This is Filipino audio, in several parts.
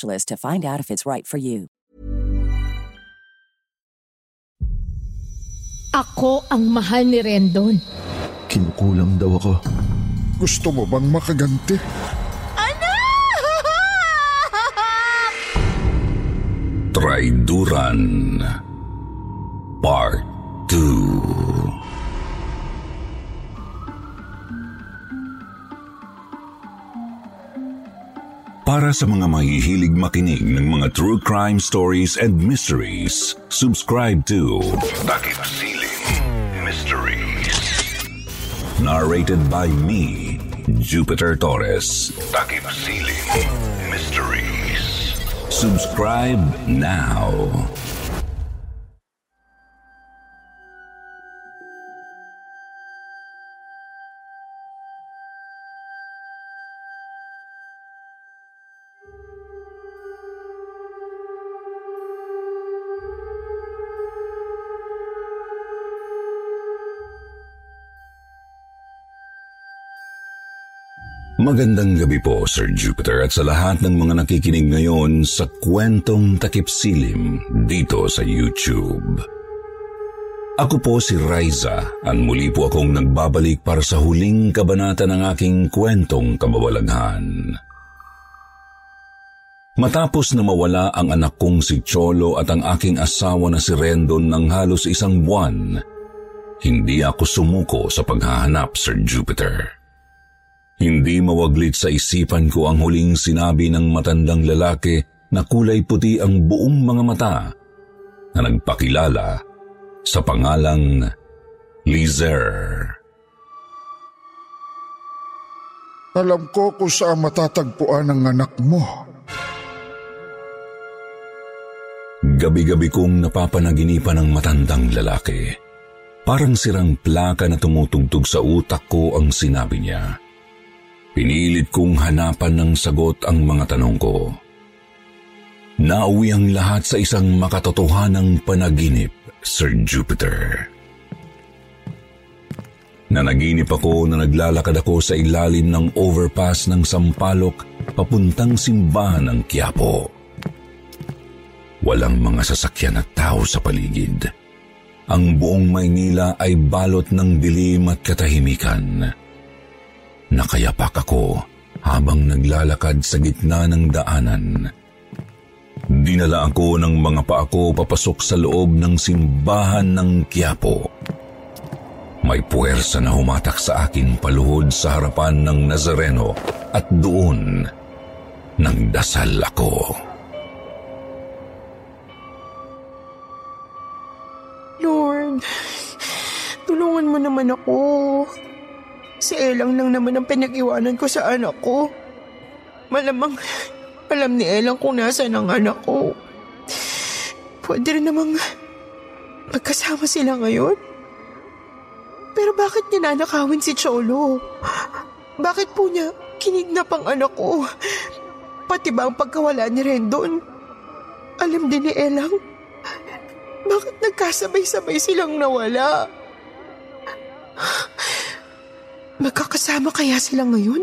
to find out if it's right for you. Ako ang mahal ni Rendon. Kinukulang daw ako. Gusto mo bang makaganti? Traiduran Part 2 Para sa mga mahihilig makinig ng mga true crime stories and mysteries, subscribe to Takip Siling Mysteries. Narrated by me, Jupiter Torres. Takip Siling Mysteries. Subscribe now. Magandang gabi po, Sir Jupiter, at sa lahat ng mga nakikinig ngayon sa kwentong takip silim dito sa YouTube. Ako po si Riza at muli po akong nagbabalik para sa huling kabanata ng aking kwentong kababalaghan. Matapos na mawala ang anak kong si Cholo at ang aking asawa na si Rendon ng halos isang buwan, hindi ako sumuko sa paghahanap, Sir Jupiter. Hindi mawaglit sa isipan ko ang huling sinabi ng matandang lalaki na kulay puti ang buong mga mata na nagpakilala sa pangalang Lizer. Alam ko kung saan matatagpuan ang anak mo. Gabi-gabi kong napapanaginipan ng matandang lalaki. Parang sirang plaka na tumutugtog sa utak ko ang sinabi niya. Pinilit kong hanapan ng sagot ang mga tanong ko. Nauwi ang lahat sa isang makatotohanang panaginip, Sir Jupiter. Nanaginip ako na naglalakad ako sa ilalim ng overpass ng Sampalok papuntang simbahan ng Quiapo. Walang mga sasakyan at tao sa paligid. Ang buong Maynila ay balot ng dilim at katahimikan. Nakayapak ako habang naglalakad sa gitna ng daanan. Dinala ako ng mga paako papasok sa loob ng simbahan ng Quiapo. May puwersa na humatak sa akin paluhod sa harapan ng Nazareno at doon nagdasal ako. Lord, tulungan mo naman ako. Si Elang lang naman ang pinag-iwanan ko sa anak ko. Malamang alam ni Elang kung nasaan ang anak ko. Pwede rin namang magkasama sila ngayon. Pero bakit niya nanakawin si Cholo? Bakit po niya kinidnap ang anak ko? Pati ba ang pagkawala ni Rendon? Alam din ni Elang? Bakit nagkasabay-sabay silang nawala? Magkakasama kaya sila ngayon?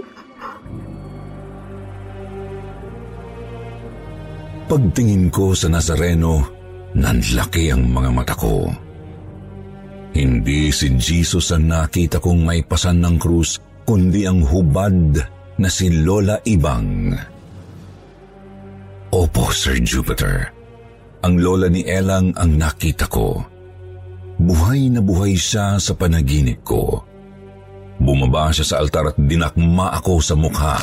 Pagtingin ko sa Nazareno, nanlaki ang mga mata ko. Hindi si Jesus ang nakita kong may pasan ng krus, kundi ang hubad na si Lola Ibang. Opo, Sir Jupiter. ang lola ni Elang ang nakita ko. Buhay na buhay siya sa panaginip ko. Bumaba siya sa altar at dinakma ako sa mukha.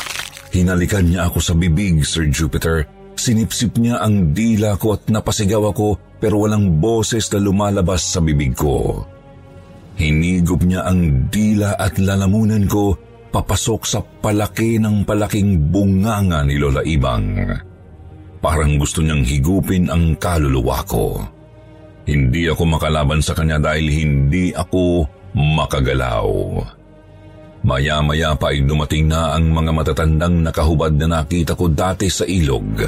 Hinalikan niya ako sa bibig, Sir Jupiter. Sinipsip niya ang dila ko at napasigaw ako pero walang boses na lumalabas sa bibig ko. Hinigop niya ang dila at lalamunan ko papasok sa palaki ng palaking bunganga ni Lola Ibang. Parang gusto niyang higupin ang kaluluwa ko. Hindi ako makalaban sa kanya dahil hindi ako makagalaw. Maya-maya pa ay dumating na ang mga matatandang nakahubad na nakita ko dati sa ilog.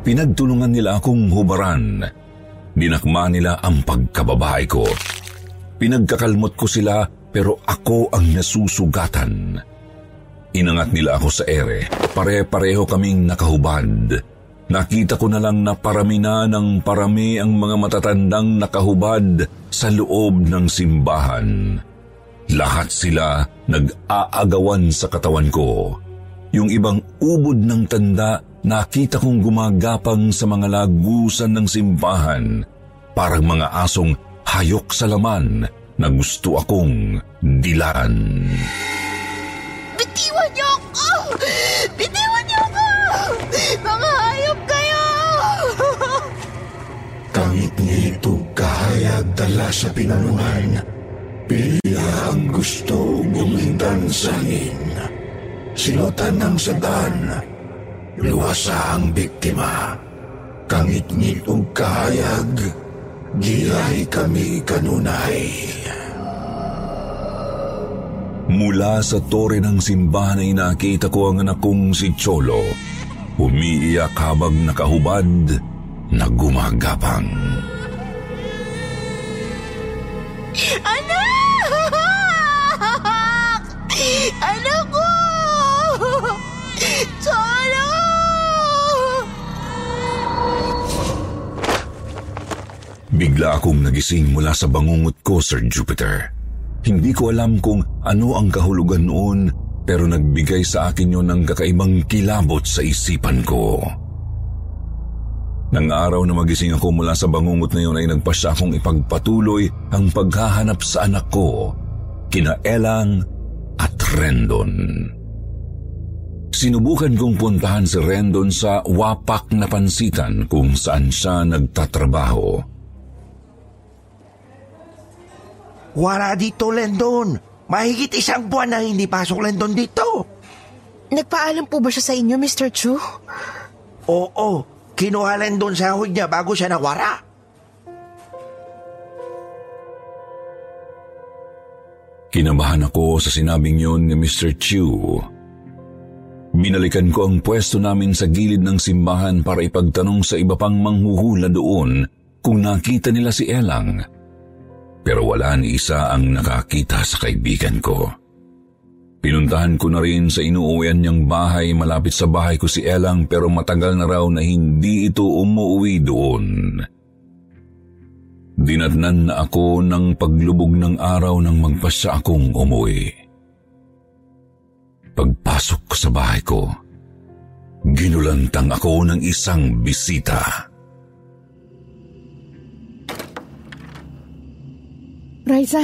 Pinagtulungan nila akong hubaran. Dinakma nila ang pagkababae ko. Pinagkakalmot ko sila pero ako ang nasusugatan. Inangat nila ako sa ere. Pare-pareho kaming nakahubad. Nakita ko na lang na parami na ng parami ang mga matatandang nakahubad sa loob ng simbahan. Lahat sila nag-aagawan sa katawan ko. Yung ibang ubod ng tanda nakita kong gumagapang sa mga lagusan ng simbahan. Parang mga asong hayok sa laman na gusto akong dilaan. Bitiwan niyo ako! Bitiwan niyo ako! Mga hayop kayo! Kangit nito kahayag dala sa pinanungan. Piliya ang gusto gumindan sa hangin. Silutan ng sadan. Luwasa ang biktima. Kangit nito kahayag. Gihay kami kanunay. Mula sa tore ng simbahan ay nakita ko ang anak kong si Cholo. Umiiyak habang nakahubad na gumagapang. Anak! Anak ko! Cholo! Bigla akong nagising mula sa bangungot ko, Sir Jupiter. Hindi ko alam kung ano ang kahulugan noon pero nagbigay sa akin yon ng kakaibang kilabot sa isipan ko. Nang araw na magising ako mula sa bangungot na yun ay nagpasya akong ipagpatuloy ang paghahanap sa anak ko, kina Elang at Rendon. Sinubukan kong puntahan si Rendon sa wapak na pansitan kung saan siya nagtatrabaho. Wala dito, Lendon. Mahigit isang buwan na hindi pasok Lendon dito. Nagpaalam po ba siya sa inyo, Mr. Chu? Oo, kinuha Lendon sahod niya bago siya nawara. Kinabahan ako sa sinabing yon ni Mr. Chu. Binalikan ko ang pwesto namin sa gilid ng simbahan para ipagtanong sa iba pang manghuhula doon kung nakita nila si Elang. Pero wala ni isa ang nakakita sa kaibigan ko. Pinuntahan ko na rin sa inuuwian niyang bahay malapit sa bahay ko si Elang pero matagal na raw na hindi ito umuwi doon. Dinatnan na ako ng paglubog ng araw nang magpasya akong umuwi. Pagpasok ko sa bahay ko, ginulantang ako ng isang bisita. Raisa,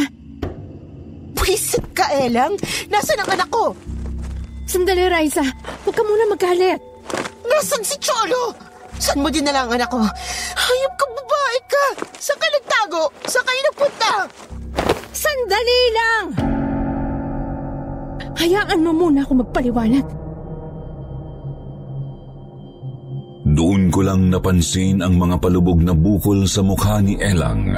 Pwisit ka, Elang! Nasaan ang anak ko? sandali Raisa. Huwag ka muna magalit. Nasaan si Cholo? Saan mo dinala ang anak ko? Hayop ka, babae ka! Saan ka nagtago? Saan kayo nagpunta? Sandali lang! Hayaan mo muna ako magpaliwanag. Doon ko lang napansin ang mga palubog na bukol sa mukha ni Elang.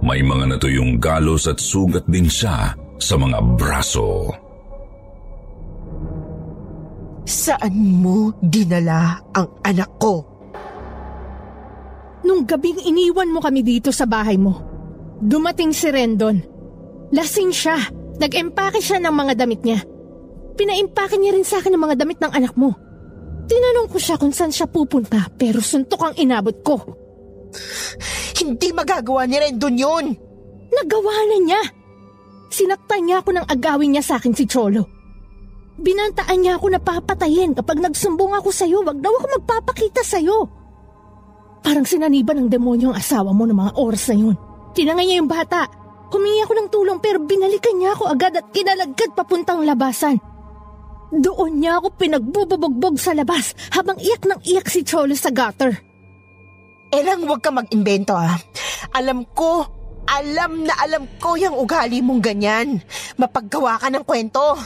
May mga natuyong galos at sugat din siya sa mga braso. Saan mo dinala ang anak ko? Nung gabing iniwan mo kami dito sa bahay mo, dumating si Rendon. Lasing siya. Nag-empake siya ng mga damit niya. Pinaimpake niya rin sa akin ang mga damit ng anak mo. Tinanong ko siya kung saan siya pupunta pero suntok ang inabot ko. Hindi magagawa ni Rendon yun! Nagawa na niya. Sinaktan niya ako ng agawin niya sa akin si Cholo. Binantaan niya ako na papatayin kapag nagsumbong ako sa'yo. Wag daw ako magpapakita sa'yo. Parang sinaniban ng demonyo ang asawa mo ng mga oras na yun. Tinangay niya yung bata. Humingi ako ng tulong pero binalikan niya ako agad at kinalagkad papuntang labasan. Doon niya ako pinagbububogbog sa labas habang iyak ng iyak si Cholo sa gutter. Elang huwag ka mag-imbento ha. Alam ko, alam na alam ko yung ugali mong ganyan. Mapaggawa ka ng kwento.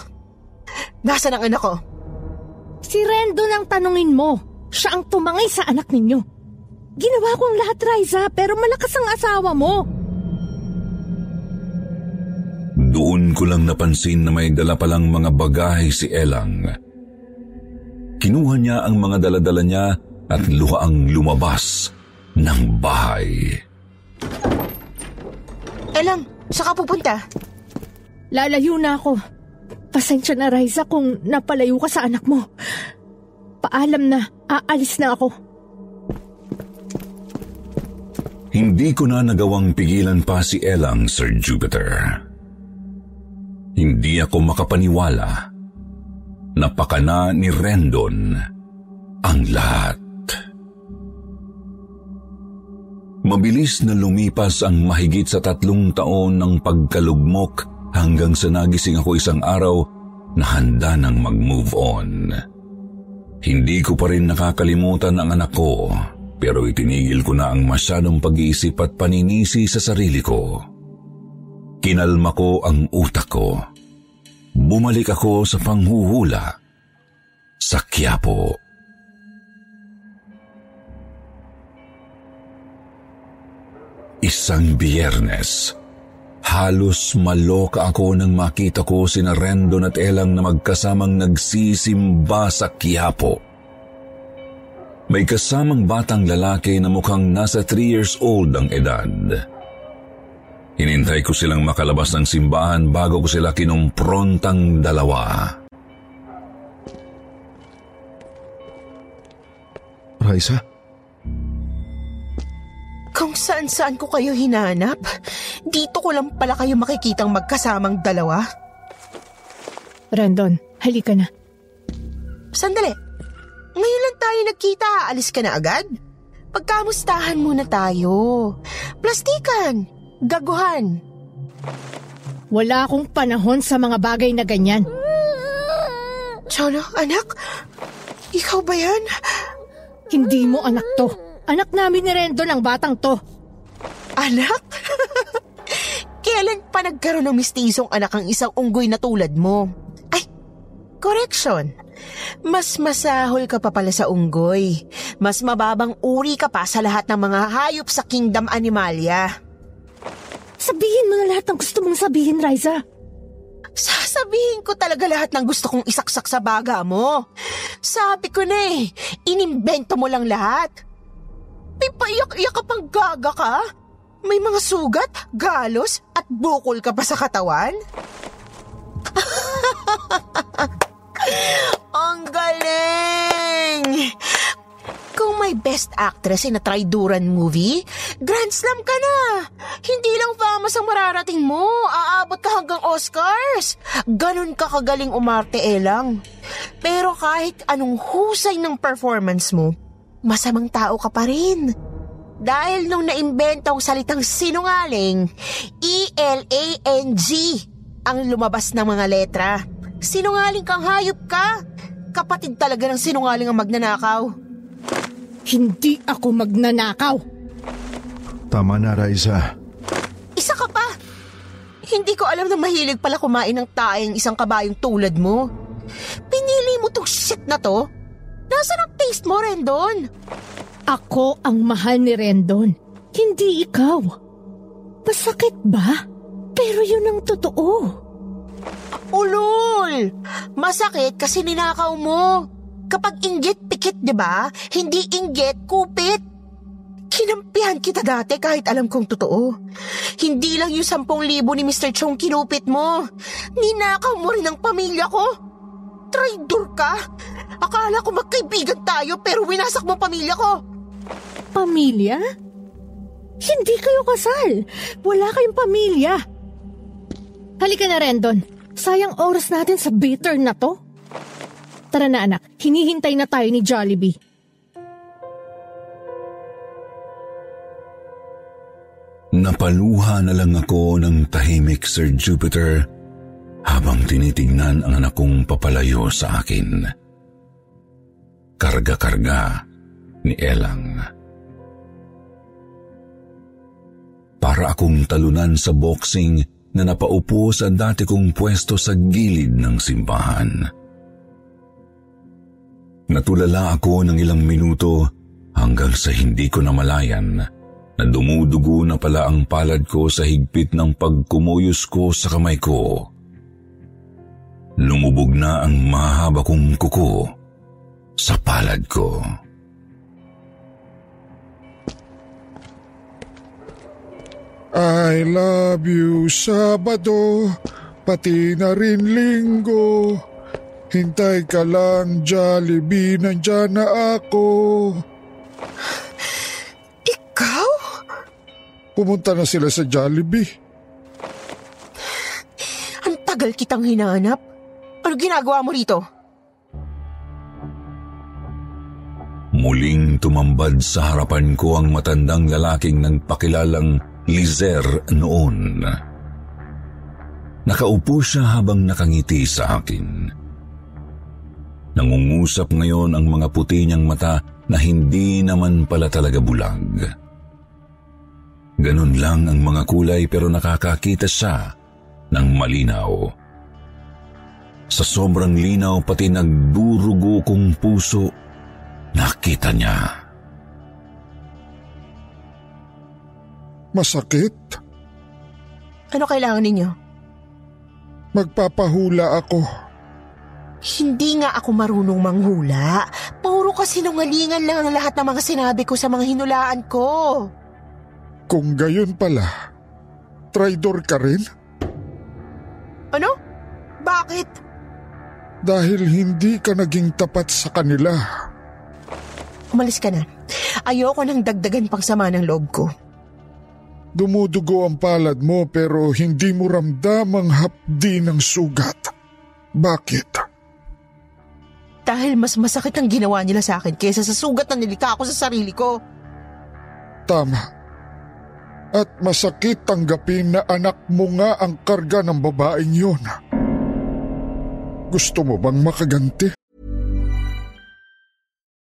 Nasaan ang anak ko? Si Rendo nang tanungin mo. Siya ang tumangay sa anak ninyo. Ginawa ko ang lahat, Riza, pero malakas ang asawa mo. Doon ko lang napansin na may dala palang mga bagahe si Elang. Kinuha niya ang mga daladala niya at luhaang lumabas ng bahay. Elang, saan ka pupunta? Lalayo na ako. Pasensya na, Riza, kung napalayo ka sa anak mo. Paalam na, aalis na ako. Hindi ko na nagawang pigilan pa si Elang, Sir Jupiter. Hindi ako makapaniwala. Napakana ni Rendon ang lahat. Mabilis na lumipas ang mahigit sa tatlong taon ng pagkalugmok hanggang sa nagising ako isang araw na handa nang mag-move on. Hindi ko pa rin nakakalimutan ang anak ko pero itinigil ko na ang masyadong pag-iisip at paninisi sa sarili ko. Kinalma ko ang utak ko. Bumalik ako sa panghuhula sa Quiapo. Isang biyernes, halos maloka ako nang makita ko si Rendon at Elang na magkasamang nagsisimba sa Quiapo. May kasamang batang lalaki na mukhang nasa 3 years old ang edad. Hinintay ko silang makalabas ng simbahan bago ko sila kinumprontang dalawa. Raisa? Saan-saan ko kayo hinanap, dito ko lang pala kayo makikitang magkasamang dalawa. Randon, halika na. Sandali. Ngayon lang tayo nagkita, alis ka na agad? Pagkamustahan muna tayo. Plastikan, gaguhan. Wala akong panahon sa mga bagay na ganyan. Cholo, anak, ikaw ba yan? Hindi mo anak to. Anak namin ni Rendon ang batang to. Anak? Kailan pa nagkaroon ng mistisong anak ang isang unggoy na tulad mo? Ay, correction. Mas masahol ka pa pala sa unggoy. Mas mababang uri ka pa sa lahat ng mga hayop sa Kingdom Animalia. Sabihin mo na lahat ng gusto mong sabihin, Riza. Sasabihin ko talaga lahat ng gusto kong isaksak sa baga mo. Sabi ko na eh, inimbento mo lang lahat. May paiyak-iyak ka pang gaga ka? May mga sugat, galos, at bukol ka pa sa katawan? Ang galing! Kung may best actress in a Triduran movie, Grand Slam ka na! Hindi lang famous ang mararating mo, aabot ka hanggang Oscars! Ganon ka kagaling umarte elang. Pero kahit anong husay ng performance mo, masamang tao ka pa rin. Dahil nung naimbento ang salitang sinungaling, E-L-A-N-G ang lumabas ng mga letra. Sinungaling kang hayop ka! Kapatid talaga ng sinungaling ang magnanakaw. Hindi ako magnanakaw. Tama na, Raisa. Isa ka pa! Hindi ko alam na mahilig pala kumain ng taeng isang kabayong tulad mo. Pinili mo tong shit na to? Nasaan ang taste mo, Rendon? Ako ang mahal ni Rendon. Hindi ikaw. Masakit ba? Pero yun ang totoo. Ulol! Masakit kasi ninakaw mo. Kapag inggit, pikit, di ba? Hindi inggit, kupit. Kinampihan kita dati kahit alam kong totoo. Hindi lang yung sampung libo ni Mr. Chong kinupit mo. Ninakaw mo rin ang pamilya ko. Traitor ka! Akala ko magkaibigan tayo pero winasak mo pamilya ko. Pamilya? Hindi kayo kasal. Wala kayong pamilya. Halika na, Rendon. Sayang oras natin sa bitter na to. Tara na anak, hinihintay na tayo ni Jollibee. Napaluha na lang ako ng tahimik, Sir Jupiter, habang tinitignan ang anak kong papalayo sa akin. Karga-karga ni Elang. Para akong talunan sa boxing na napaupo sa dati kong pwesto sa gilid ng simbahan. Natulala ako ng ilang minuto hanggang sa hindi ko namalayan na dumudugo na pala ang palad ko sa higpit ng pagkumuyos ko sa kamay ko. Lumubog na ang mahaba kong kuko sa palad ko. I love you, Sabado, pati na rin linggo. Hintay ka lang, Jollibee, nandyan na ako. Ikaw? Pumunta na sila sa Jollibee. Ang tagal kitang hinahanap. Ano ginagawa mo rito? Muling tumambad sa harapan ko ang matandang lalaking nagpakilalang Lizer noon. Nakaupo siya habang nakangiti sa akin. Nangungusap ngayon ang mga puti niyang mata na hindi naman pala talaga bulag. Ganun lang ang mga kulay pero nakakakita siya ng malinaw. Sa sobrang linaw pati nagdurugo kong puso, nakita niya. Masakit? Ano kailangan ninyo? Magpapahula ako. Hindi nga ako marunong manghula. Puro kasinungalingan lang ang lahat ng mga sinabi ko sa mga hinulaan ko. Kung gayon pala, traidor ka rin? Ano? Bakit? Dahil hindi ka naging tapat sa kanila. Umalis ka na. Ayoko nang dagdagan pang sama ng loob ko. Dumudugo ang palad mo pero hindi mo ramdam ang hapdi ng sugat. Bakit? Dahil mas masakit ang ginawa nila sa akin kaysa sa sugat na nilika ako sa sarili ko. Tama. At masakit tanggapin na anak mo nga ang karga ng babaeng yun. Gusto mo bang makaganti?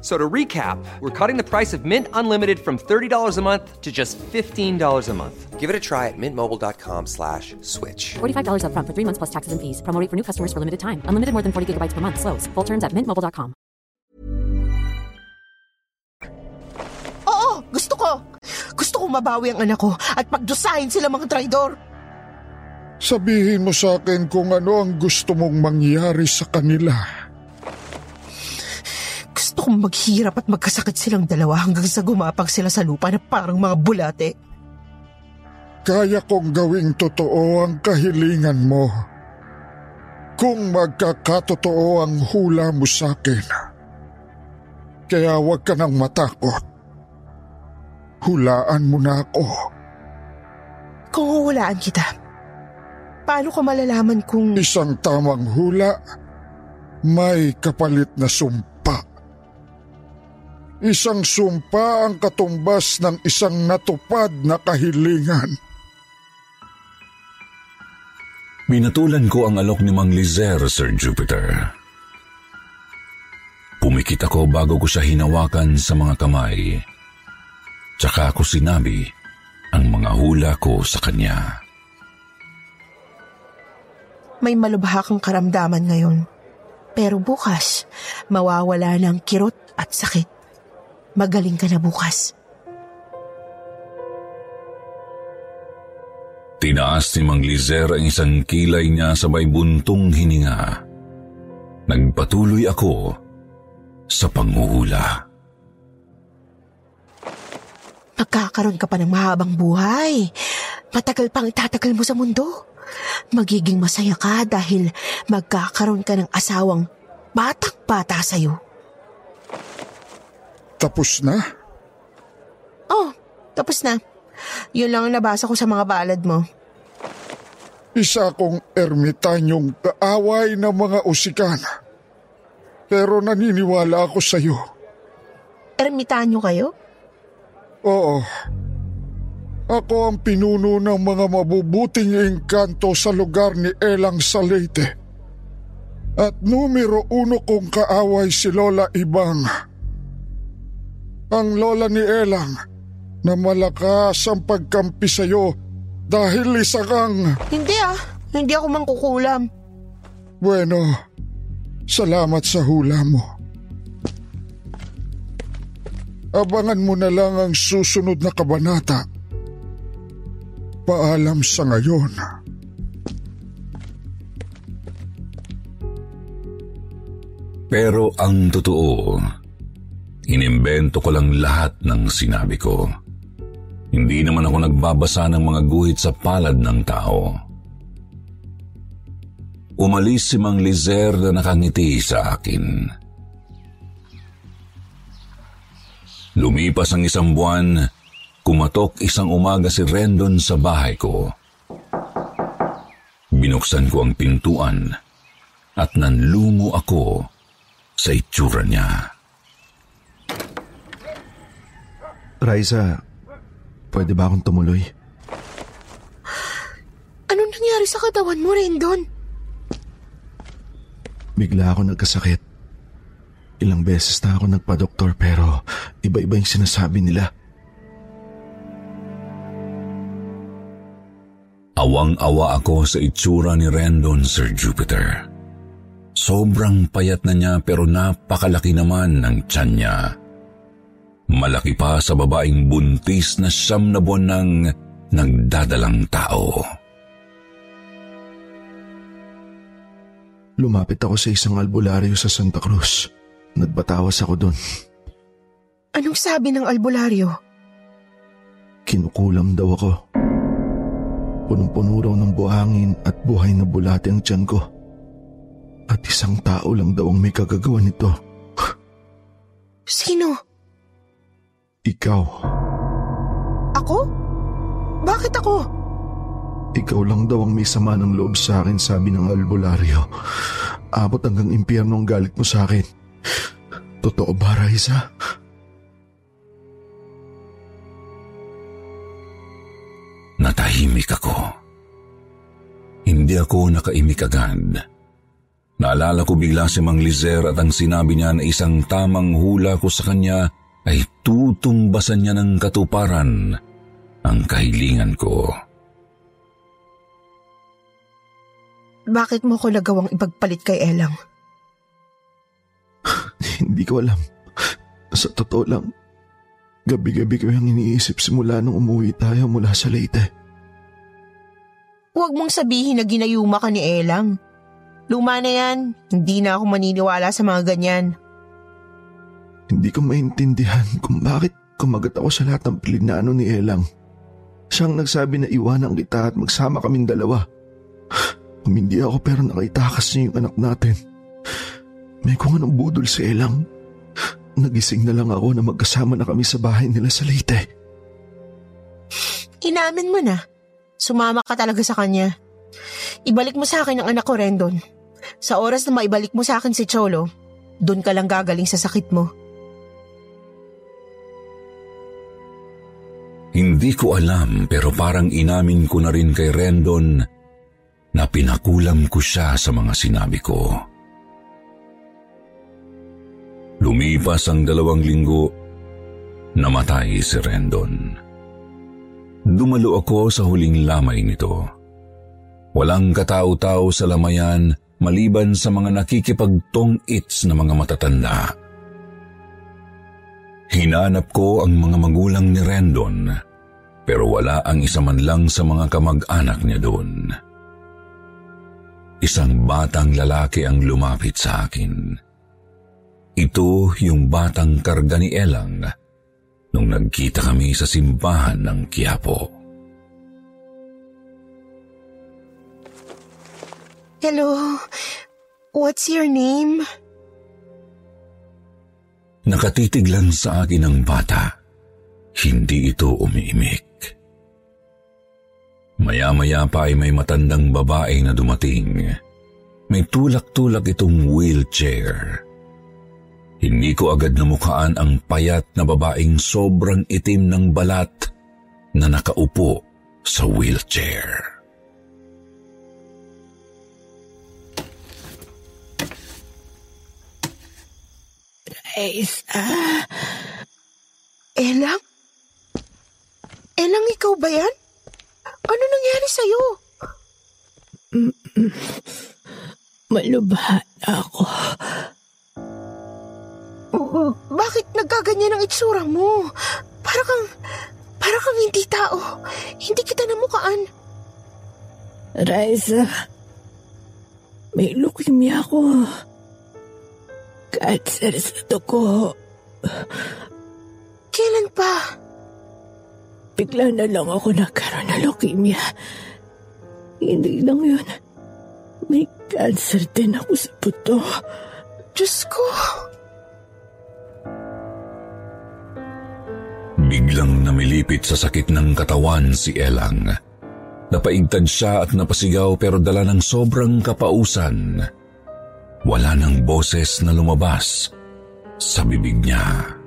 So to recap, we're cutting the price of Mint Unlimited from $30 a month to just $15 a month. Give it a try at mintmobile.com slash switch. $45 upfront for three months plus taxes and fees. Promo rate for new customers for limited time. Unlimited more than 40 gigabytes per month. Slows. Full terms at mintmobile.com. Oo, gusto ko. Gusto ko mabawi ang anak ko at pagdusahin sila mga traidor. Sabihin mo sa akin kung ano ang gusto mong mangyari sa kanila. Kong maghirap at magkasakit silang dalawa hanggang sa gumapang sila sa lupa na parang mga bulate. Kaya kong gawing totoo ang kahilingan mo. Kung magkakatotoo ang hula mo sa akin. Kaya huwag ka nang matakot. Hulaan mo na ako. Kung huhulaan kita, paano ko malalaman kung... Isang tamang hula, may kapalit na sumpa. Isang sumpa ang katumbas ng isang natupad na kahilingan. Binatulan ko ang alok ni Mang Lizer, Sir Jupiter. Pumikit ako bago ko siya hinawakan sa mga kamay. Tsaka ako sinabi ang mga hula ko sa kanya. May malubha kang karamdaman ngayon. Pero bukas, mawawala ng kirot at sakit. Magaling ka na bukas. Tinaas ni Mang Lizer ang isang kilay niya sa may buntong hininga. Nagpatuloy ako sa panghuhula. Magkakaroon ka pa ng mahabang buhay. Matagal pang itatagal mo sa mundo. Magiging masaya ka dahil magkakaroon ka ng asawang batang-bata sa'yo. Tapos na? Oh, tapos na. Yun lang ang nabasa ko sa mga balad mo. Isa akong ermitanyong kaaway ng mga usikan. Pero naniniwala ako sa iyo. Ermitanyo kayo? Oo. Ako ang pinuno ng mga mabubuting engkanto sa lugar ni Elang Salete. At numero uno kong kaaway si Lola Ibang. Ang lola ni Elang na malakas ang pagkampi sa iyo dahil isa kang... Hindi ah, hindi ako mangkukulam. Bueno, salamat sa hula mo. Abangan mo na lang ang susunod na kabanata. Paalam sa ngayon. Pero ang totoo, inimbento ko lang lahat ng sinabi ko. Hindi naman ako nagbabasa ng mga guhit sa palad ng tao. Umalis si Mang Lizer na nakangiti sa akin. Lumipas ang isang buwan, kumatok isang umaga si Rendon sa bahay ko. Binuksan ko ang pintuan at nanlumo ako sa itsura niya. Raisa, pwede ba akong tumuloy? Anong nangyari sa katawan mo, Rendon? Bigla ako nagkasakit. Ilang beses na ako nagpa-doktor pero iba-iba yung sinasabi nila. Awang-awa ako sa itsura ni Rendon, Sir Jupiter. Sobrang payat na niya pero napakalaki naman ng tiyan niya. Malaki pa sa babaeng buntis na siyam na buwan ng nagdadalang tao. Lumapit ako sa isang albularyo sa Santa Cruz. Nagbatawas ako doon. Anong sabi ng albularyo? Kinukulam daw ako. Punong-puno raw ng buhangin at buhay na bulate ang tiyan ko. At isang tao lang daw ang may kagagawa nito. Sino? Ikaw. Ako? Bakit ako? Ikaw lang daw ang may sama ng loob sa akin, sabi ng albularyo. Abot hanggang impyerno ang galit mo sa akin. Totoo ba, Raisa? Natahimik ako. Hindi ako nakaimik agad. Naalala ko bigla si Mang Lizer at ang sinabi niya na isang tamang hula ko sa kanya ay tutumbasan niya ng katuparan ang kahilingan ko. Bakit mo ko nagawang ipagpalit kay Elang? Hindi ko alam. Sa totoo lang, gabi-gabi ko yung iniisip simula nung umuwi tayo mula sa Leyte. Huwag mong sabihin na ginayuma ka ni Elang. Luma na yan, hindi na ako maniniwala sa mga ganyan. Hindi ko maintindihan kung bakit kumagat ako sa lahat ng plinano ni Elang. Siyang nagsabi na iwanan kita at magsama kaming dalawa. Hindi ako pero nakitakas niya yung anak natin. May kung anong budol sa Elang. Nagising na lang ako na magkasama na kami sa bahay nila sa Leyte. Inamin mo na. Sumama ka talaga sa kanya. Ibalik mo sa akin ang anak ko, Rendon. Sa oras na maibalik mo sa akin si Cholo, doon ka lang gagaling sa sakit mo. Hindi ko alam pero parang inamin ko na rin kay Rendon na pinakulam ko siya sa mga sinabi ko. Lumipas ang dalawang linggo, namatay si Rendon. Dumalo ako sa huling lamay nito. Walang katao-tao sa lamayan maliban sa mga nakikipagtong-its na mga matatanda. Hinanap ko ang mga magulang ni Rendon pero wala ang isa man lang sa mga kamag-anak niya doon. Isang batang lalaki ang lumapit sa akin. Ito yung batang karga ni Elang nung nagkita kami sa simbahan ng Quiapo. Hello, what's your name? Nakatitig lang sa akin ang bata. Hindi ito umiimik. Maya-maya pa ay may matandang babae na dumating. May tulak-tulak itong wheelchair. Hindi ko agad namukaan ang payat na babaeng sobrang itim ng balat na nakaupo sa wheelchair. Raisa. Elang? Elang, ikaw ba yan? Ano nangyari sa'yo? Malubha na ako. Bakit nagkaganyan ang itsura mo? Para kang, para kang hindi tao. Hindi kita namukaan. Raisa, may leukemia ako. Cancer sa dugo. Kailan pa? Bigla na lang ako nagkaroon ng leukemia. Hindi lang yun. May cancer din ako sa buto. Diyos ko. Biglang namilipit sa sakit ng katawan si Elang. Napaigtad siya at napasigaw pero dala ng sobrang kapausan. Wala ng boses na lumabas sa bibig niya.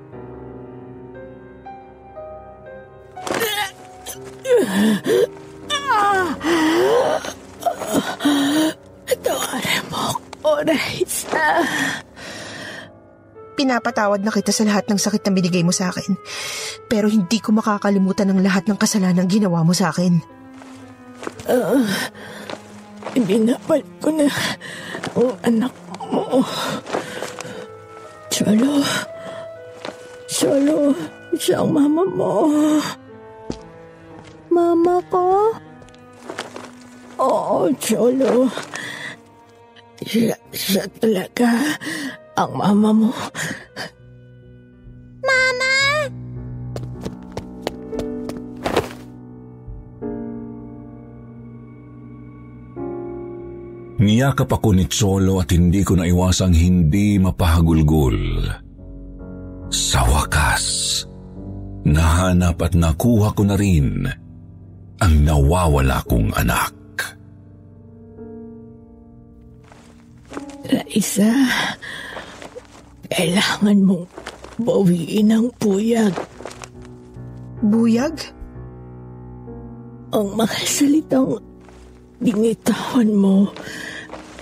Tawarin mo ko, Raisa. Pinapatawad na kita sa lahat ng sakit na binigay mo sa akin. Pero hindi ko makakalimutan ang lahat ng kasalanan ginawa mo sa akin. Uh, binabalik ko na ang anak mo. Cholo. Cholo, siya ang mama mo. Mama ko? Oo, Cholo. Siya, siya talaga ang mama mo. Mama! Niyakap ako ni Cholo at hindi ko naiwasang hindi mapahagulgol. Sa wakas, nahanap at nakuha ko na rin ang nawawala kong anak. Raisa, kailangan mong bawiin ang buyag. Buyag? Ang mga salitang binitawan mo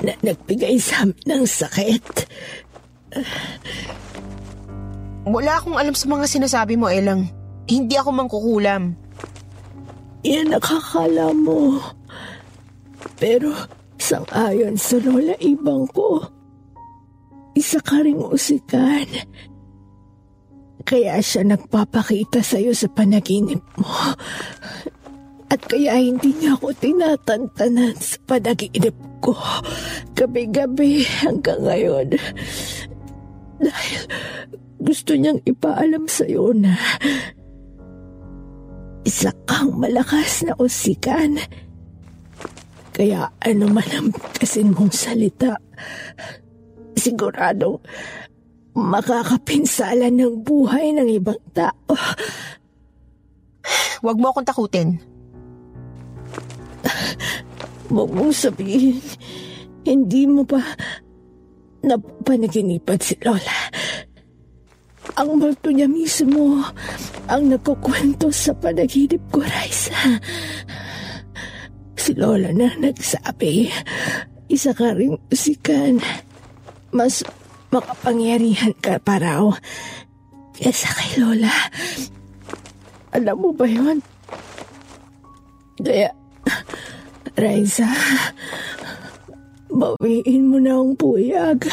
na nagbigay sa amin ng sakit. Wala akong alam sa mga sinasabi mo, Elang. Hindi ako mangkukulam. Yan nakakala mo. Pero sang-ayon sa lola ibang ko, isa ka ring usikan. Kaya siya nagpapakita sa'yo sa panaginip mo. At kaya hindi niya ako tinatantanan sa panaginip ko. Gabi-gabi hanggang ngayon. Dahil gusto niyang ipaalam sa'yo na isa kang malakas na usikan. Kaya ano man ang kasin mong salita, siguradong makakapinsala ng buhay ng ibang tao. Huwag mo akong takutin. Huwag mong sabihin, hindi mo pa napanaginipan si Lola. Ang multo niya mismo ang nagkukwento sa panaginip ko, Raisa. Si Lola na nagsabi, isa ka ring usikan. Mas makapangyarihan ka pa raw kesa kay Lola. Alam mo ba yun? Kaya, Raisa, bawiin mo na ang puyag.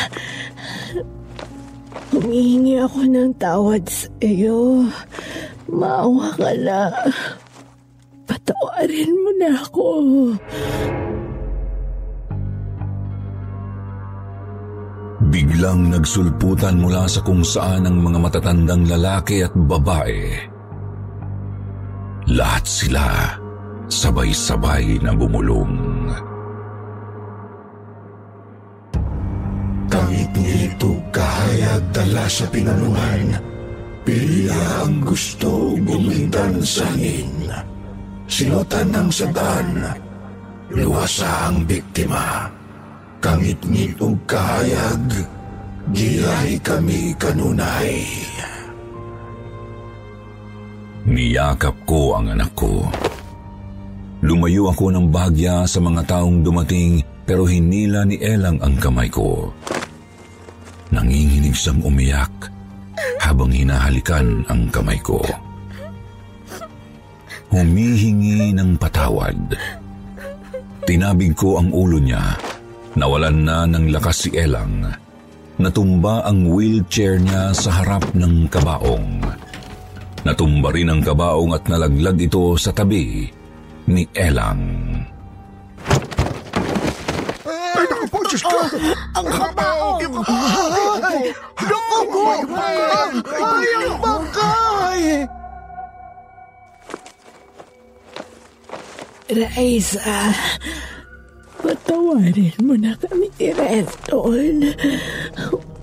Humihingi ako ng tawad sa iyo. Maawa ka na. Patawarin mo na ako. Biglang nagsulputan mula sa kung saan ang mga matatandang lalaki at babae. Lahat sila sabay-sabay na bumulong. Dala sa pinanungan. Pilya ang gusto gumintan sa hangin. Sinutan ng sadan. Luwasa ang biktima. Kangit-ngit og kahayag. Giyay kami kanunay. Niyakap ko ang anak ko. Lumayo ako ng bagya sa mga taong dumating pero hinila ni Elang ang kamay ko. Nanginginig siyang umiyak habang hinahalikan ang kamay ko. Humihingi ng patawad. Tinabig ko ang ulo niya. Nawalan na ng lakas si Elang. Natumba ang wheelchair niya sa harap ng kabaong. Natumba rin ang kabaong at nalaglag ito sa tabi ni Elang. Ay, Ang kabaong! Naku po! Ay, ang bangkay! Raisa, patawarin mo na kami ni Renton.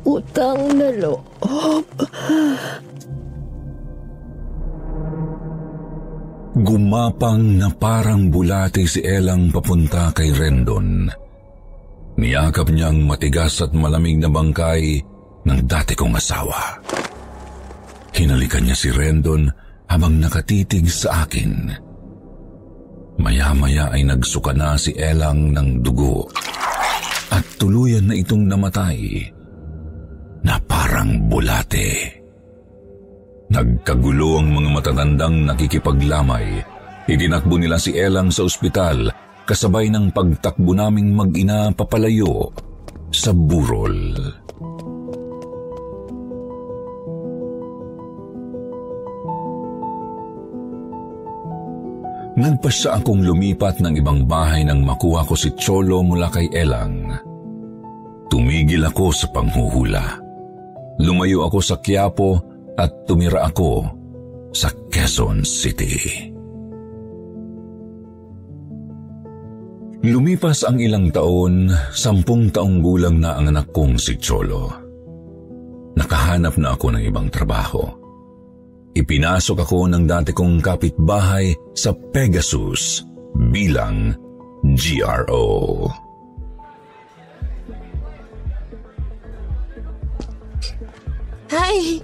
Utang na loob. Gumapang na parang bulate si Elang papunta kay Rendon. Niyakap niya ang matigas at malamig na bangkay ng dati kong asawa. Hinalikan niya si Rendon habang nakatitig sa akin. Maya-maya ay nagsuka na si Elang ng dugo at tuluyan na itong namatay na parang bulate. Nagkagulo ang mga matatandang nakikipaglamay. Itinakbo nila si Elang sa ospital kasabay ng pagtakbo naming mag-ina papalayo sa burol. Nagpasya akong lumipat ng ibang bahay nang makuha ko si Cholo mula kay Elang. Tumigil ako sa panghuhula. Lumayo ako sa Quiapo at tumira ako sa Quezon City. Lumipas ang ilang taon, sampung taong gulang na ang anak kong si Cholo. Nakahanap na ako ng ibang trabaho. Ipinasok ako ng dati kong kapitbahay sa Pegasus bilang GRO. Hi!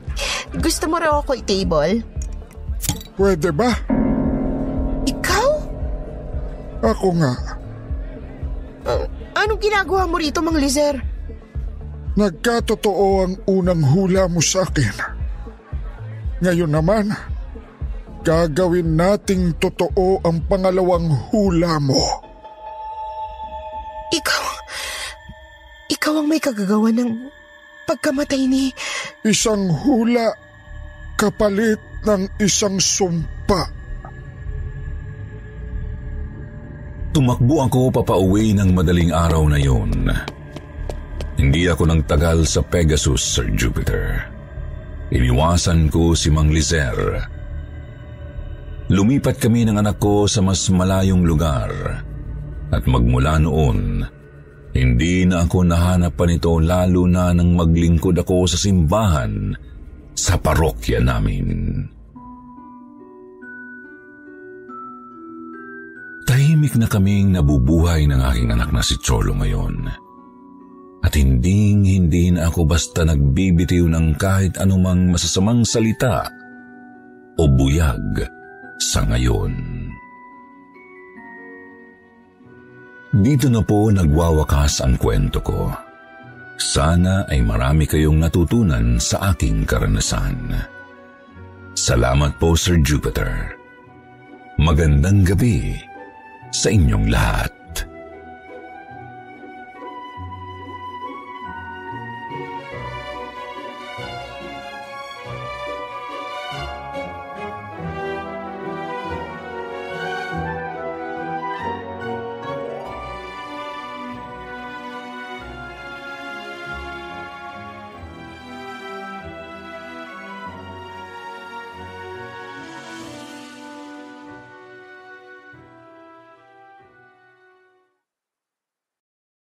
Gusto mo raw ako i-table? Pwede ba? Ikaw? Ako nga. Ginagawa mo rito, Mang Lizer? Nagkatotoo ang unang hula mo sa akin. Ngayon naman, gagawin nating totoo ang pangalawang hula mo. Ikaw, ikaw ang may kagagawa ng pagkamatay ni... Isang hula kapalit ng isang sumpa. Tumakbo ako papauwi ng madaling araw na yun. Hindi ako nang tagal sa Pegasus, Sir Jupiter. Iniwasan ko si Mang Lizer. Lumipat kami ng anak ko sa mas malayong lugar. At magmula noon, hindi na ako nahanap pa nito lalo na nang maglingkod ako sa simbahan sa parokya namin. Tahimik na kaming nabubuhay ng aking anak na si Cholo ngayon. At hinding hindi na ako basta nagbibitiw ng kahit anumang masasamang salita o buyag sa ngayon. Dito na po nagwawakas ang kwento ko. Sana ay marami kayong natutunan sa aking karanasan. Salamat po Sir Jupiter. Magandang gabi sa inyong lahat.